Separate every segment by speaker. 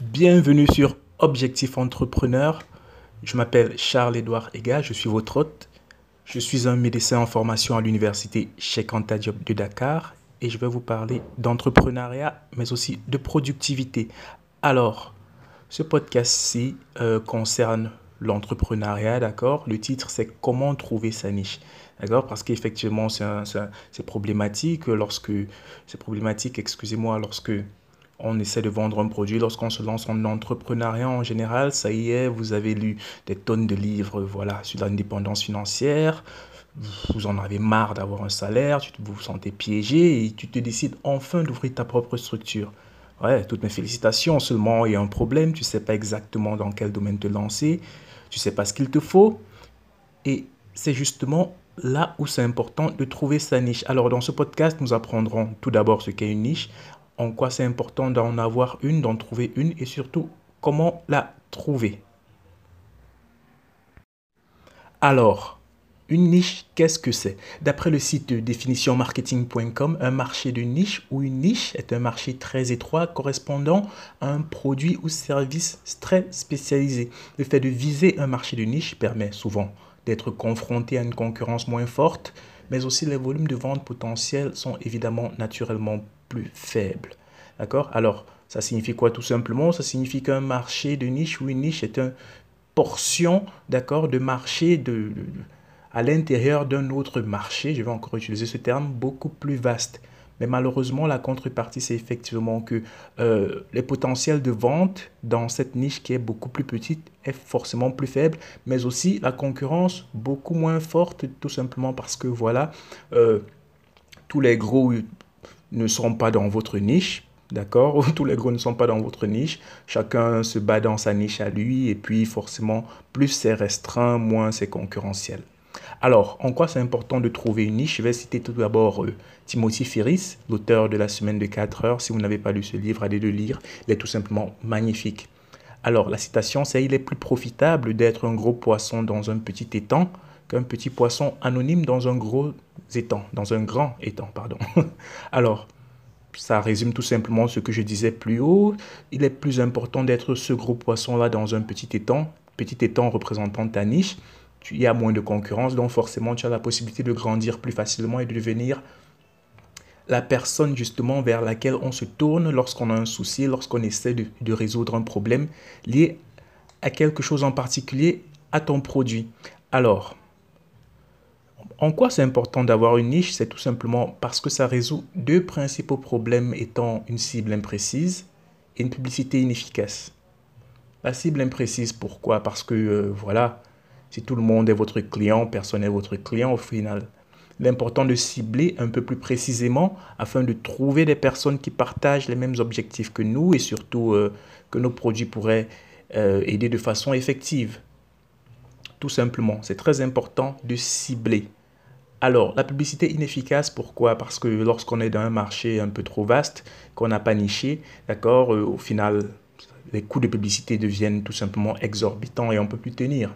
Speaker 1: Bienvenue sur Objectif Entrepreneur. Je m'appelle Charles-Édouard Ega, je suis votre hôte. Je suis un médecin en formation à l'université Cheikh Anta Diop de Dakar et je vais vous parler d'entrepreneuriat mais aussi de productivité. Alors, ce podcast-ci euh, concerne l'entrepreneuriat, d'accord? Le titre, c'est Comment trouver sa niche, d'accord? Parce qu'effectivement, c'est problématique lorsque... C'est problématique, excusez-moi, lorsque on essaie de vendre un produit, lorsqu'on se lance en entrepreneuriat en général, ça y est, vous avez lu des tonnes de livres voilà, sur l'indépendance financière, vous en avez marre d'avoir un salaire, vous, vous sentez piégé et tu te décides enfin d'ouvrir ta propre structure. Ouais, toutes mes félicitations, seulement il y a un problème, tu ne sais pas exactement dans quel domaine te lancer, tu ne sais pas ce qu'il te faut. Et c'est justement là où c'est important de trouver sa niche. Alors dans ce podcast, nous apprendrons tout d'abord ce qu'est une niche, en quoi c'est important d'en avoir une, d'en trouver une et surtout comment la trouver. Alors, une niche, qu'est-ce que c'est? D'après le site de définitionmarketing.com, un marché de niche ou une niche est un marché très étroit correspondant à un produit ou service très spécialisé. Le fait de viser un marché de niche permet souvent d'être confronté à une concurrence moins forte, mais aussi les volumes de vente potentiels sont évidemment naturellement plus faible. D'accord? Alors, ça signifie quoi tout simplement? Ça signifie qu'un marché de niche ou une niche est une portion, d'accord, de marché de, à l'intérieur d'un autre marché, je vais encore utiliser ce terme, beaucoup plus vaste. Mais malheureusement, la contrepartie, c'est effectivement que euh, les potentiels de vente dans cette niche qui est beaucoup plus petite est forcément plus faible, mais aussi la concurrence beaucoup moins forte, tout simplement parce que voilà, euh, tous les gros ne sont pas dans votre niche. D'accord Tous les gros ne sont pas dans votre niche. Chacun se bat dans sa niche à lui. Et puis, forcément, plus c'est restreint, moins c'est concurrentiel. Alors, en quoi c'est important de trouver une niche? Je vais citer tout d'abord euh, Timothy Ferris, l'auteur de La semaine de 4 heures. Si vous n'avez pas lu ce livre, allez le lire. Il est tout simplement magnifique. Alors, la citation, c'est Il est plus profitable d'être un gros poisson dans un petit étang qu'un petit poisson anonyme dans un gros étang, dans un grand étang, pardon. Alors, ça résume tout simplement ce que je disais plus haut. Il est plus important d'être ce gros poisson-là dans un petit étang, petit étang représentant ta niche. Il y a moins de concurrence, donc forcément tu as la possibilité de grandir plus facilement et de devenir la personne justement vers laquelle on se tourne lorsqu'on a un souci, lorsqu'on essaie de, de résoudre un problème lié à quelque chose en particulier, à ton produit. Alors, en quoi c'est important d'avoir une niche? C'est tout simplement parce que ça résout deux principaux problèmes étant une cible imprécise et une publicité inefficace. La cible imprécise, pourquoi? Parce que euh, voilà, si tout le monde est votre client, personne n'est votre client au final. L'important de cibler un peu plus précisément afin de trouver des personnes qui partagent les mêmes objectifs que nous et surtout euh, que nos produits pourraient euh, aider de façon effective. Tout simplement, c'est très important de cibler. Alors, la publicité inefficace, pourquoi? Parce que lorsqu'on est dans un marché un peu trop vaste, qu'on n'a pas niché, d'accord, euh, au final, les coûts de publicité deviennent tout simplement exorbitants et on ne peut plus tenir.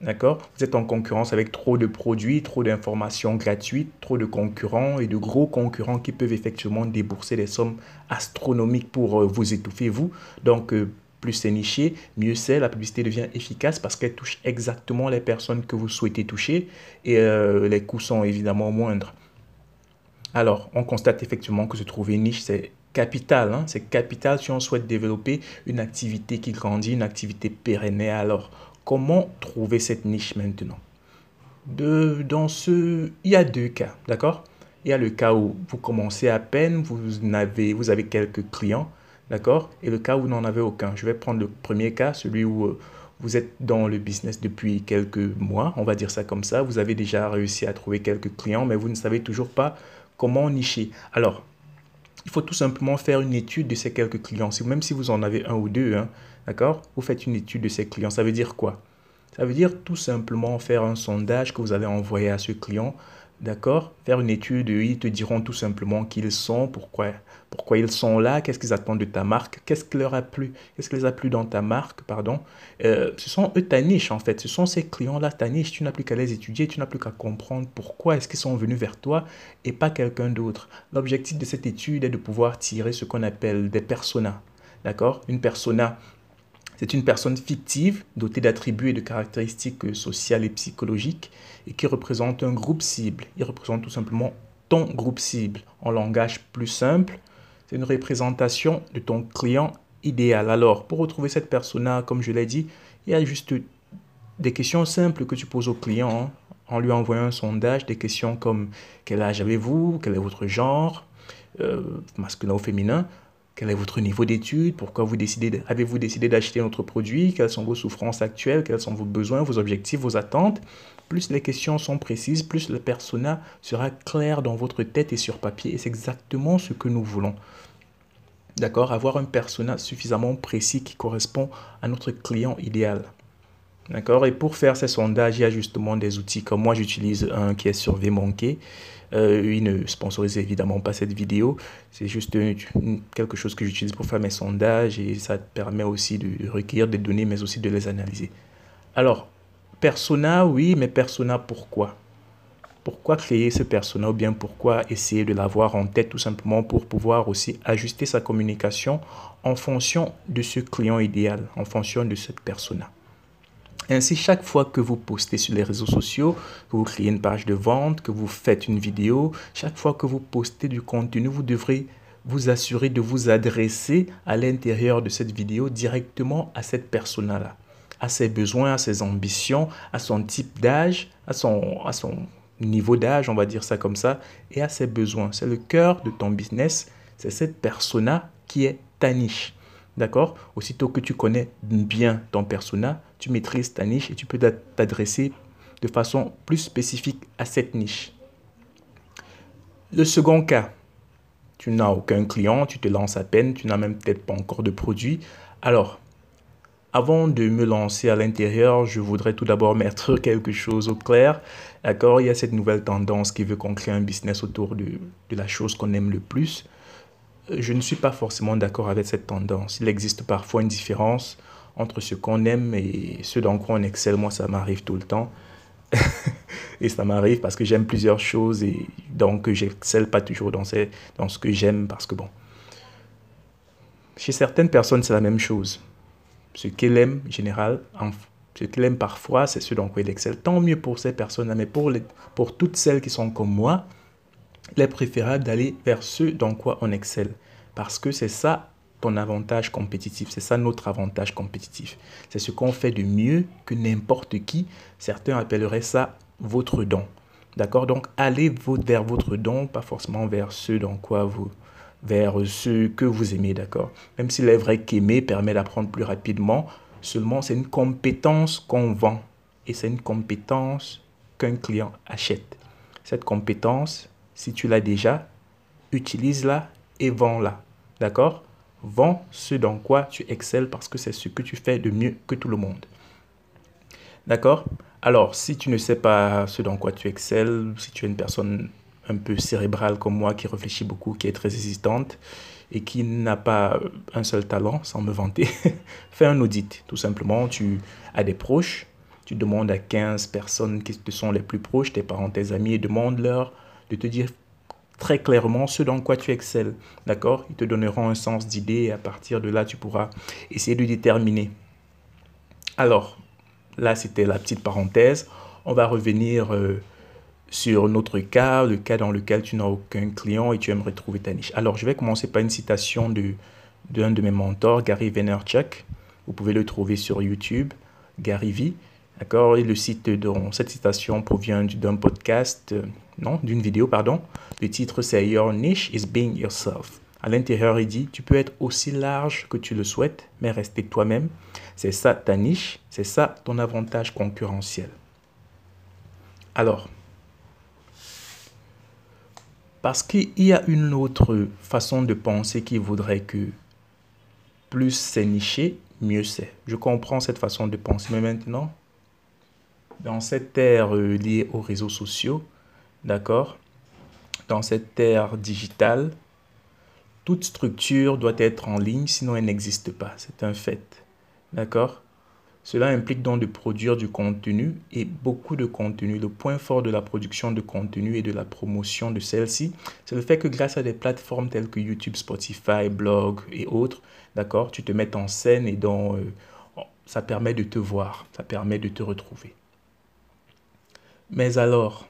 Speaker 1: D'accord? Vous êtes en concurrence avec trop de produits, trop d'informations gratuites, trop de concurrents et de gros concurrents qui peuvent effectivement débourser des sommes astronomiques pour euh, vous étouffer, vous. Donc, euh, plus c'est niché, mieux c'est. La publicité devient efficace parce qu'elle touche exactement les personnes que vous souhaitez toucher et euh, les coûts sont évidemment moindres. Alors, on constate effectivement que se trouver niche, c'est capital. Hein. C'est capital si on souhaite développer une activité qui grandit, une activité pérenne. Alors, comment trouver cette niche maintenant? De, dans ce, Il y a deux cas, d'accord? Il y a le cas où vous commencez à peine, vous avez, vous avez quelques clients D'accord? Et le cas où vous n'en avez aucun. Je vais prendre le premier cas, celui où euh, vous êtes dans le business depuis quelques mois, on va dire ça comme ça. Vous avez déjà réussi à trouver quelques clients, mais vous ne savez toujours pas comment nicher. Alors, il faut tout simplement faire une étude de ces quelques clients. Même si vous en avez un ou deux, hein, d'accord? Vous faites une étude de ces clients. Ça veut dire quoi? Ça veut dire tout simplement faire un sondage que vous allez envoyer à ce client D'accord? Faire une étude, ils te diront tout simplement qui ils sont, pourquoi, pourquoi ils sont là, qu'est-ce qu'ils attendent de ta marque, qu'est-ce qui leur a plu, qu'est-ce qui les a plu dans ta marque, pardon. Euh, ce sont eux ta niche en fait, ce sont ces clients-là ta niche, tu n'as plus qu'à les étudier, tu n'as plus qu'à comprendre pourquoi est-ce qu'ils sont venus vers toi et pas quelqu'un d'autre. L'objectif de cette étude est de pouvoir tirer ce qu'on appelle des personas. D'accord? Une persona, c'est une personne fictive dotée d'attributs et de caractéristiques sociales et psychologiques et qui représente un groupe cible. Il représente tout simplement ton groupe cible. En langage plus simple, c'est une représentation de ton client idéal. Alors, pour retrouver cette persona, comme je l'ai dit, il y a juste des questions simples que tu poses au client hein, en lui envoyant un sondage, des questions comme quel âge avez-vous, quel est votre genre, euh, masculin ou féminin, quel est votre niveau d'études, pourquoi vous décidez, avez-vous décidé d'acheter notre produit, quelles sont vos souffrances actuelles, quels sont vos besoins, vos objectifs, vos attentes? Plus les questions sont précises, plus le persona sera clair dans votre tête et sur papier. Et c'est exactement ce que nous voulons. D'accord? Avoir un persona suffisamment précis qui correspond à notre client idéal. D'accord Et pour faire ces sondages, il y a justement des outils comme moi, j'utilise un qui est sur VMonkey. Euh, il ne sponsorise évidemment pas cette vidéo. C'est juste quelque chose que j'utilise pour faire mes sondages et ça permet aussi de recueillir des données, mais aussi de les analyser. Alors, persona, oui, mais persona, pourquoi? Pourquoi créer ce persona ou bien pourquoi essayer de l'avoir en tête tout simplement pour pouvoir aussi ajuster sa communication en fonction de ce client idéal, en fonction de cette persona? Ainsi, chaque fois que vous postez sur les réseaux sociaux, que vous créez une page de vente, que vous faites une vidéo, chaque fois que vous postez du contenu, vous devrez vous assurer de vous adresser à l'intérieur de cette vidéo directement à cette personne-là, à ses besoins, à ses ambitions, à son type d'âge, à son, à son niveau d'âge, on va dire ça comme ça, et à ses besoins. C'est le cœur de ton business, c'est cette persona qui est ta niche. D'accord? Aussitôt que tu connais bien ton persona, tu maîtrises ta niche et tu peux t'adresser de façon plus spécifique à cette niche. Le second cas, tu n'as aucun client, tu te lances à peine, tu n'as même peut-être pas encore de produit. Alors, avant de me lancer à l'intérieur, je voudrais tout d'abord mettre quelque chose au clair. D'accord? Il y a cette nouvelle tendance qui veut qu'on crée un business autour de, de la chose qu'on aime le plus je ne suis pas forcément d'accord avec cette tendance. Il existe parfois une différence entre ce qu'on aime et ce dans quoi on excelle. Moi, ça m'arrive tout le temps. et ça m'arrive parce que j'aime plusieurs choses et donc j'excelle pas toujours dans, ces, dans ce que j'aime parce que bon. Chez certaines personnes, c'est la même chose. Ce qu'elle aime, général, ce qu'elle aime parfois, c'est ce dans quoi elle excelle. Tant mieux pour ces personnes-là, mais pour, pour toutes celles qui sont comme moi, il est préférable d'aller vers ce dans quoi on excelle. Parce que c'est ça ton avantage compétitif, c'est ça notre avantage compétitif. C'est ce qu'on fait de mieux que n'importe qui. Certains appelleraient ça votre don. D'accord? Donc allez vers votre don, pas forcément vers ce dans quoi vous vers ce que vous aimez, d'accord? Même s'il est vrai qu'aimer permet d'apprendre plus rapidement, seulement c'est une compétence qu'on vend et c'est une compétence qu'un client achète. Cette compétence, si tu l'as déjà, utilise-la et vends-la. D'accord? Vends ce dans quoi tu excelles parce que c'est ce que tu fais de mieux que tout le monde. D'accord? Alors, si tu ne sais pas ce dans quoi tu excelles, si tu es une personne un peu cérébrale comme moi qui réfléchit beaucoup, qui est très hésitante et qui n'a pas un seul talent, sans me vanter, fais un audit. Tout simplement, tu as des proches, tu demandes à 15 personnes qui te sont les plus proches, tes parents, tes amis, et demande-leur de te dire très clairement ce dans quoi tu excelles. D'accord? Ils te donneront un sens d'idée et à partir de là, tu pourras essayer de déterminer. Alors, là, c'était la petite parenthèse. On va revenir euh, sur notre cas, le cas dans lequel tu n'as aucun client et tu aimerais trouver ta niche. Alors, je vais commencer par une citation de d'un de mes mentors, Gary Vaynerchuk. Vous pouvez le trouver sur YouTube, Gary V. D'accord Et le site dont cette citation provient d'un podcast, euh, non, d'une vidéo, pardon. Le titre, c'est Your niche is being yourself. À l'intérieur, il dit, tu peux être aussi large que tu le souhaites, mais rester toi-même. C'est ça ta niche, c'est ça ton avantage concurrentiel. Alors, parce qu'il y a une autre façon de penser qui voudrait que plus c'est niché, mieux c'est. Je comprends cette façon de penser, mais maintenant, dans cette ère euh, liée aux réseaux sociaux, d'accord, dans cette ère digitale, toute structure doit être en ligne, sinon elle n'existe pas. C'est un fait. D'accord Cela implique donc de produire du contenu et beaucoup de contenu. Le point fort de la production de contenu et de la promotion de celle-ci, c'est le fait que grâce à des plateformes telles que YouTube, Spotify, Blog et autres, d'accord, tu te mets en scène et donc euh, ça permet de te voir, ça permet de te retrouver. Mais alors,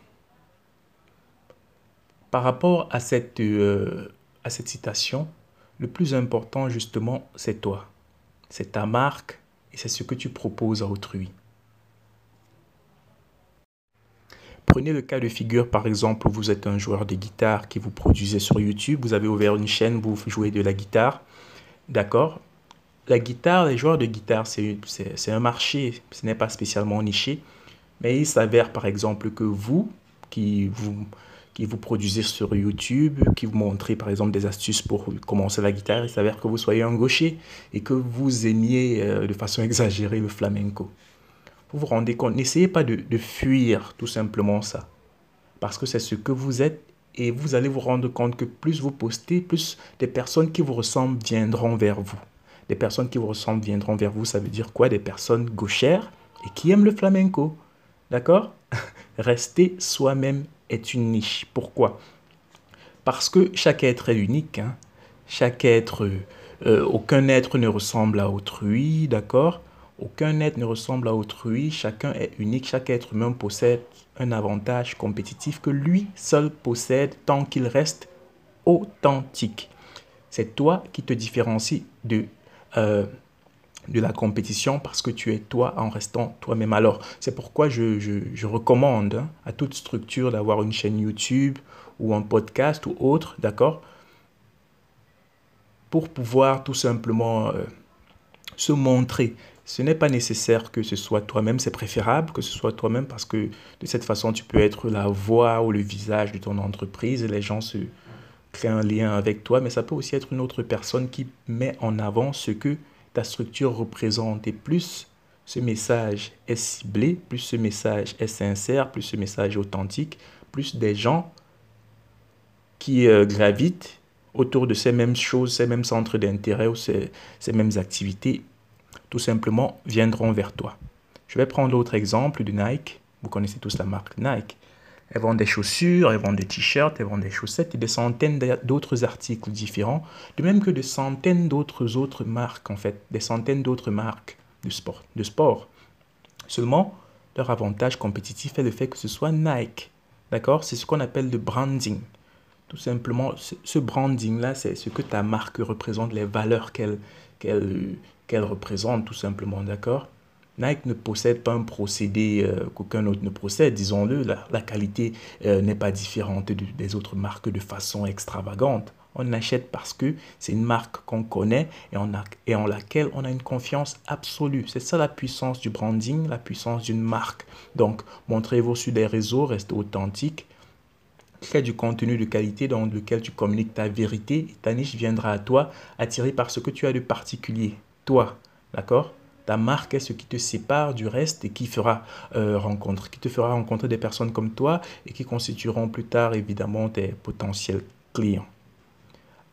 Speaker 1: par rapport à cette, euh, à cette citation, le plus important justement, c'est toi. C'est ta marque, et c'est ce que tu proposes à autrui. Prenez le cas de figure, par exemple, où vous êtes un joueur de guitare qui vous produisez sur YouTube, vous avez ouvert une chaîne, vous jouez de la guitare, d'accord? La guitare, les joueurs de guitare, c'est un marché, ce n'est pas spécialement niché, mais il s'avère par exemple que vous, qui vous, qui vous produisez sur YouTube, qui vous montrez par exemple des astuces pour commencer la guitare, il s'avère que vous soyez un gaucher et que vous aimiez euh, de façon exagérée le flamenco. Vous vous rendez compte, n'essayez pas de, de fuir tout simplement ça. Parce que c'est ce que vous êtes et vous allez vous rendre compte que plus vous postez, plus des personnes qui vous ressemblent viendront vers vous. Des personnes qui vous ressemblent viendront vers vous, ça veut dire quoi? Des personnes gauchères et qui aiment le flamenco. D'accord? Rester soi-même est une niche. Pourquoi? Parce que chaque être est unique. Hein. Chaque être, euh, aucun être ne ressemble à autrui, d'accord? Aucun être ne ressemble à autrui. Chacun est unique. Chaque être humain possède un avantage compétitif que lui seul possède tant qu'il reste authentique. C'est toi qui te différencie de euh, de la compétition parce que tu es toi en restant toi-même. Alors, c'est pourquoi je, recommande hein, à toute structure d'avoir une chaîne YouTube ou un podcast ou autre, d'accord Pour pouvoir tout simplement euh, se montrer. Ce n'est pas nécessaire que ce soit toi-même, c'est préférable que ce soit toi-même parce que de cette façon, tu peux être la voix ou le visage de ton entreprise et les gens se créent un lien avec toi, mais ça peut aussi être une autre personne qui met en avant ce que ta structure représente et plus ce message est ciblé, plus ce message est sincère, plus ce message est authentique, plus des gens qui euh, gravitent autour de ces mêmes choses, ces mêmes centres d'intérêt ou ces, ces mêmes activités, tout simplement viendront vers toi. Je vais prendre l'autre exemple de Nike. Vous connaissez tous la marque Nike. Elles vendent des chaussures, elles vendent des t-shirts, elles vendent des chaussettes et des centaines d'autres articles différents, de même que des centaines d'autres autres marques, en fait, des centaines d'autres marques de sport, de sport. Seulement, leur avantage compétitif est le fait que ce soit Nike. D'accord? C'est ce qu'on appelle le branding. Tout simplement, ce branding-là, c'est ce que ta marque représente, les valeurs qu'elle qu'elle représente, tout simplement. D'accord? Nike ne possède pas un procédé euh, qu'aucun autre ne possède, disons-le. La, qualité euh, n'est pas différente des autres marques de façon extravagante. On achète parce que c'est une marque qu'on connaît et, en laquelle on a une confiance absolue. C'est ça la puissance du branding, la puissance d'une marque. Donc, montrez-vous sur des réseaux, restez authentique. Crée du contenu de qualité dans lequel tu communiques ta vérité ta niche viendra à toi, attirée par ce que tu as de particulier. Toi, d'accord? Ta marque est ce qui te sépare du reste et qui, fera, euh, rencontre, qui te fera rencontrer des personnes comme toi et qui constitueront plus tard évidemment tes potentiels clients.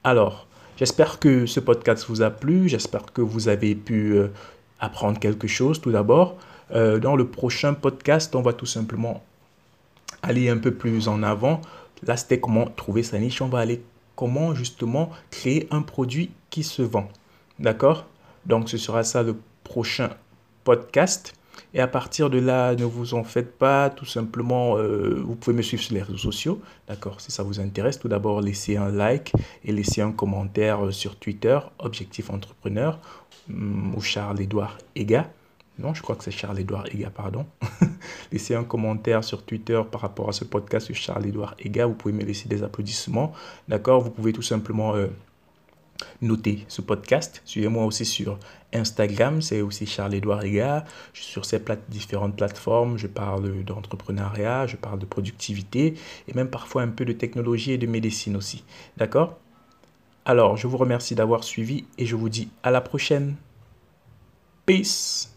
Speaker 1: Alors, j'espère que ce podcast vous a plu, j'espère que vous avez pu euh, apprendre quelque chose tout d'abord. Euh, dans le prochain podcast, on va tout simplement aller un peu plus en avant. Là, c'était comment trouver sa niche. On va aller comment justement créer un produit qui se vend. D'accord? Donc, ce sera ça le prochain podcast. Et à partir de là, ne vous en faites pas, tout simplement, euh, vous pouvez me suivre sur les réseaux sociaux, d'accord Si ça vous intéresse, tout d'abord, laissez un like et laissez un commentaire euh, sur Twitter, Objectif Entrepreneur, mm, ou Charles-Édouard Ega. Non, je crois que c'est Charles-Édouard Ega, pardon. laissez un commentaire sur Twitter par rapport à ce podcast sur Charles-Édouard Ega. Vous pouvez me laisser des applaudissements, d'accord Vous pouvez tout simplement... Euh, Notez ce podcast. Suivez-moi aussi sur Instagram, c'est aussi Charles-Édouard Ega. Sur ces différentes plateformes, je parle d'entrepreneuriat, je parle de productivité et même parfois un peu de technologie et de médecine aussi. D'accord? Alors, je vous remercie d'avoir suivi et je vous dis à la prochaine. Peace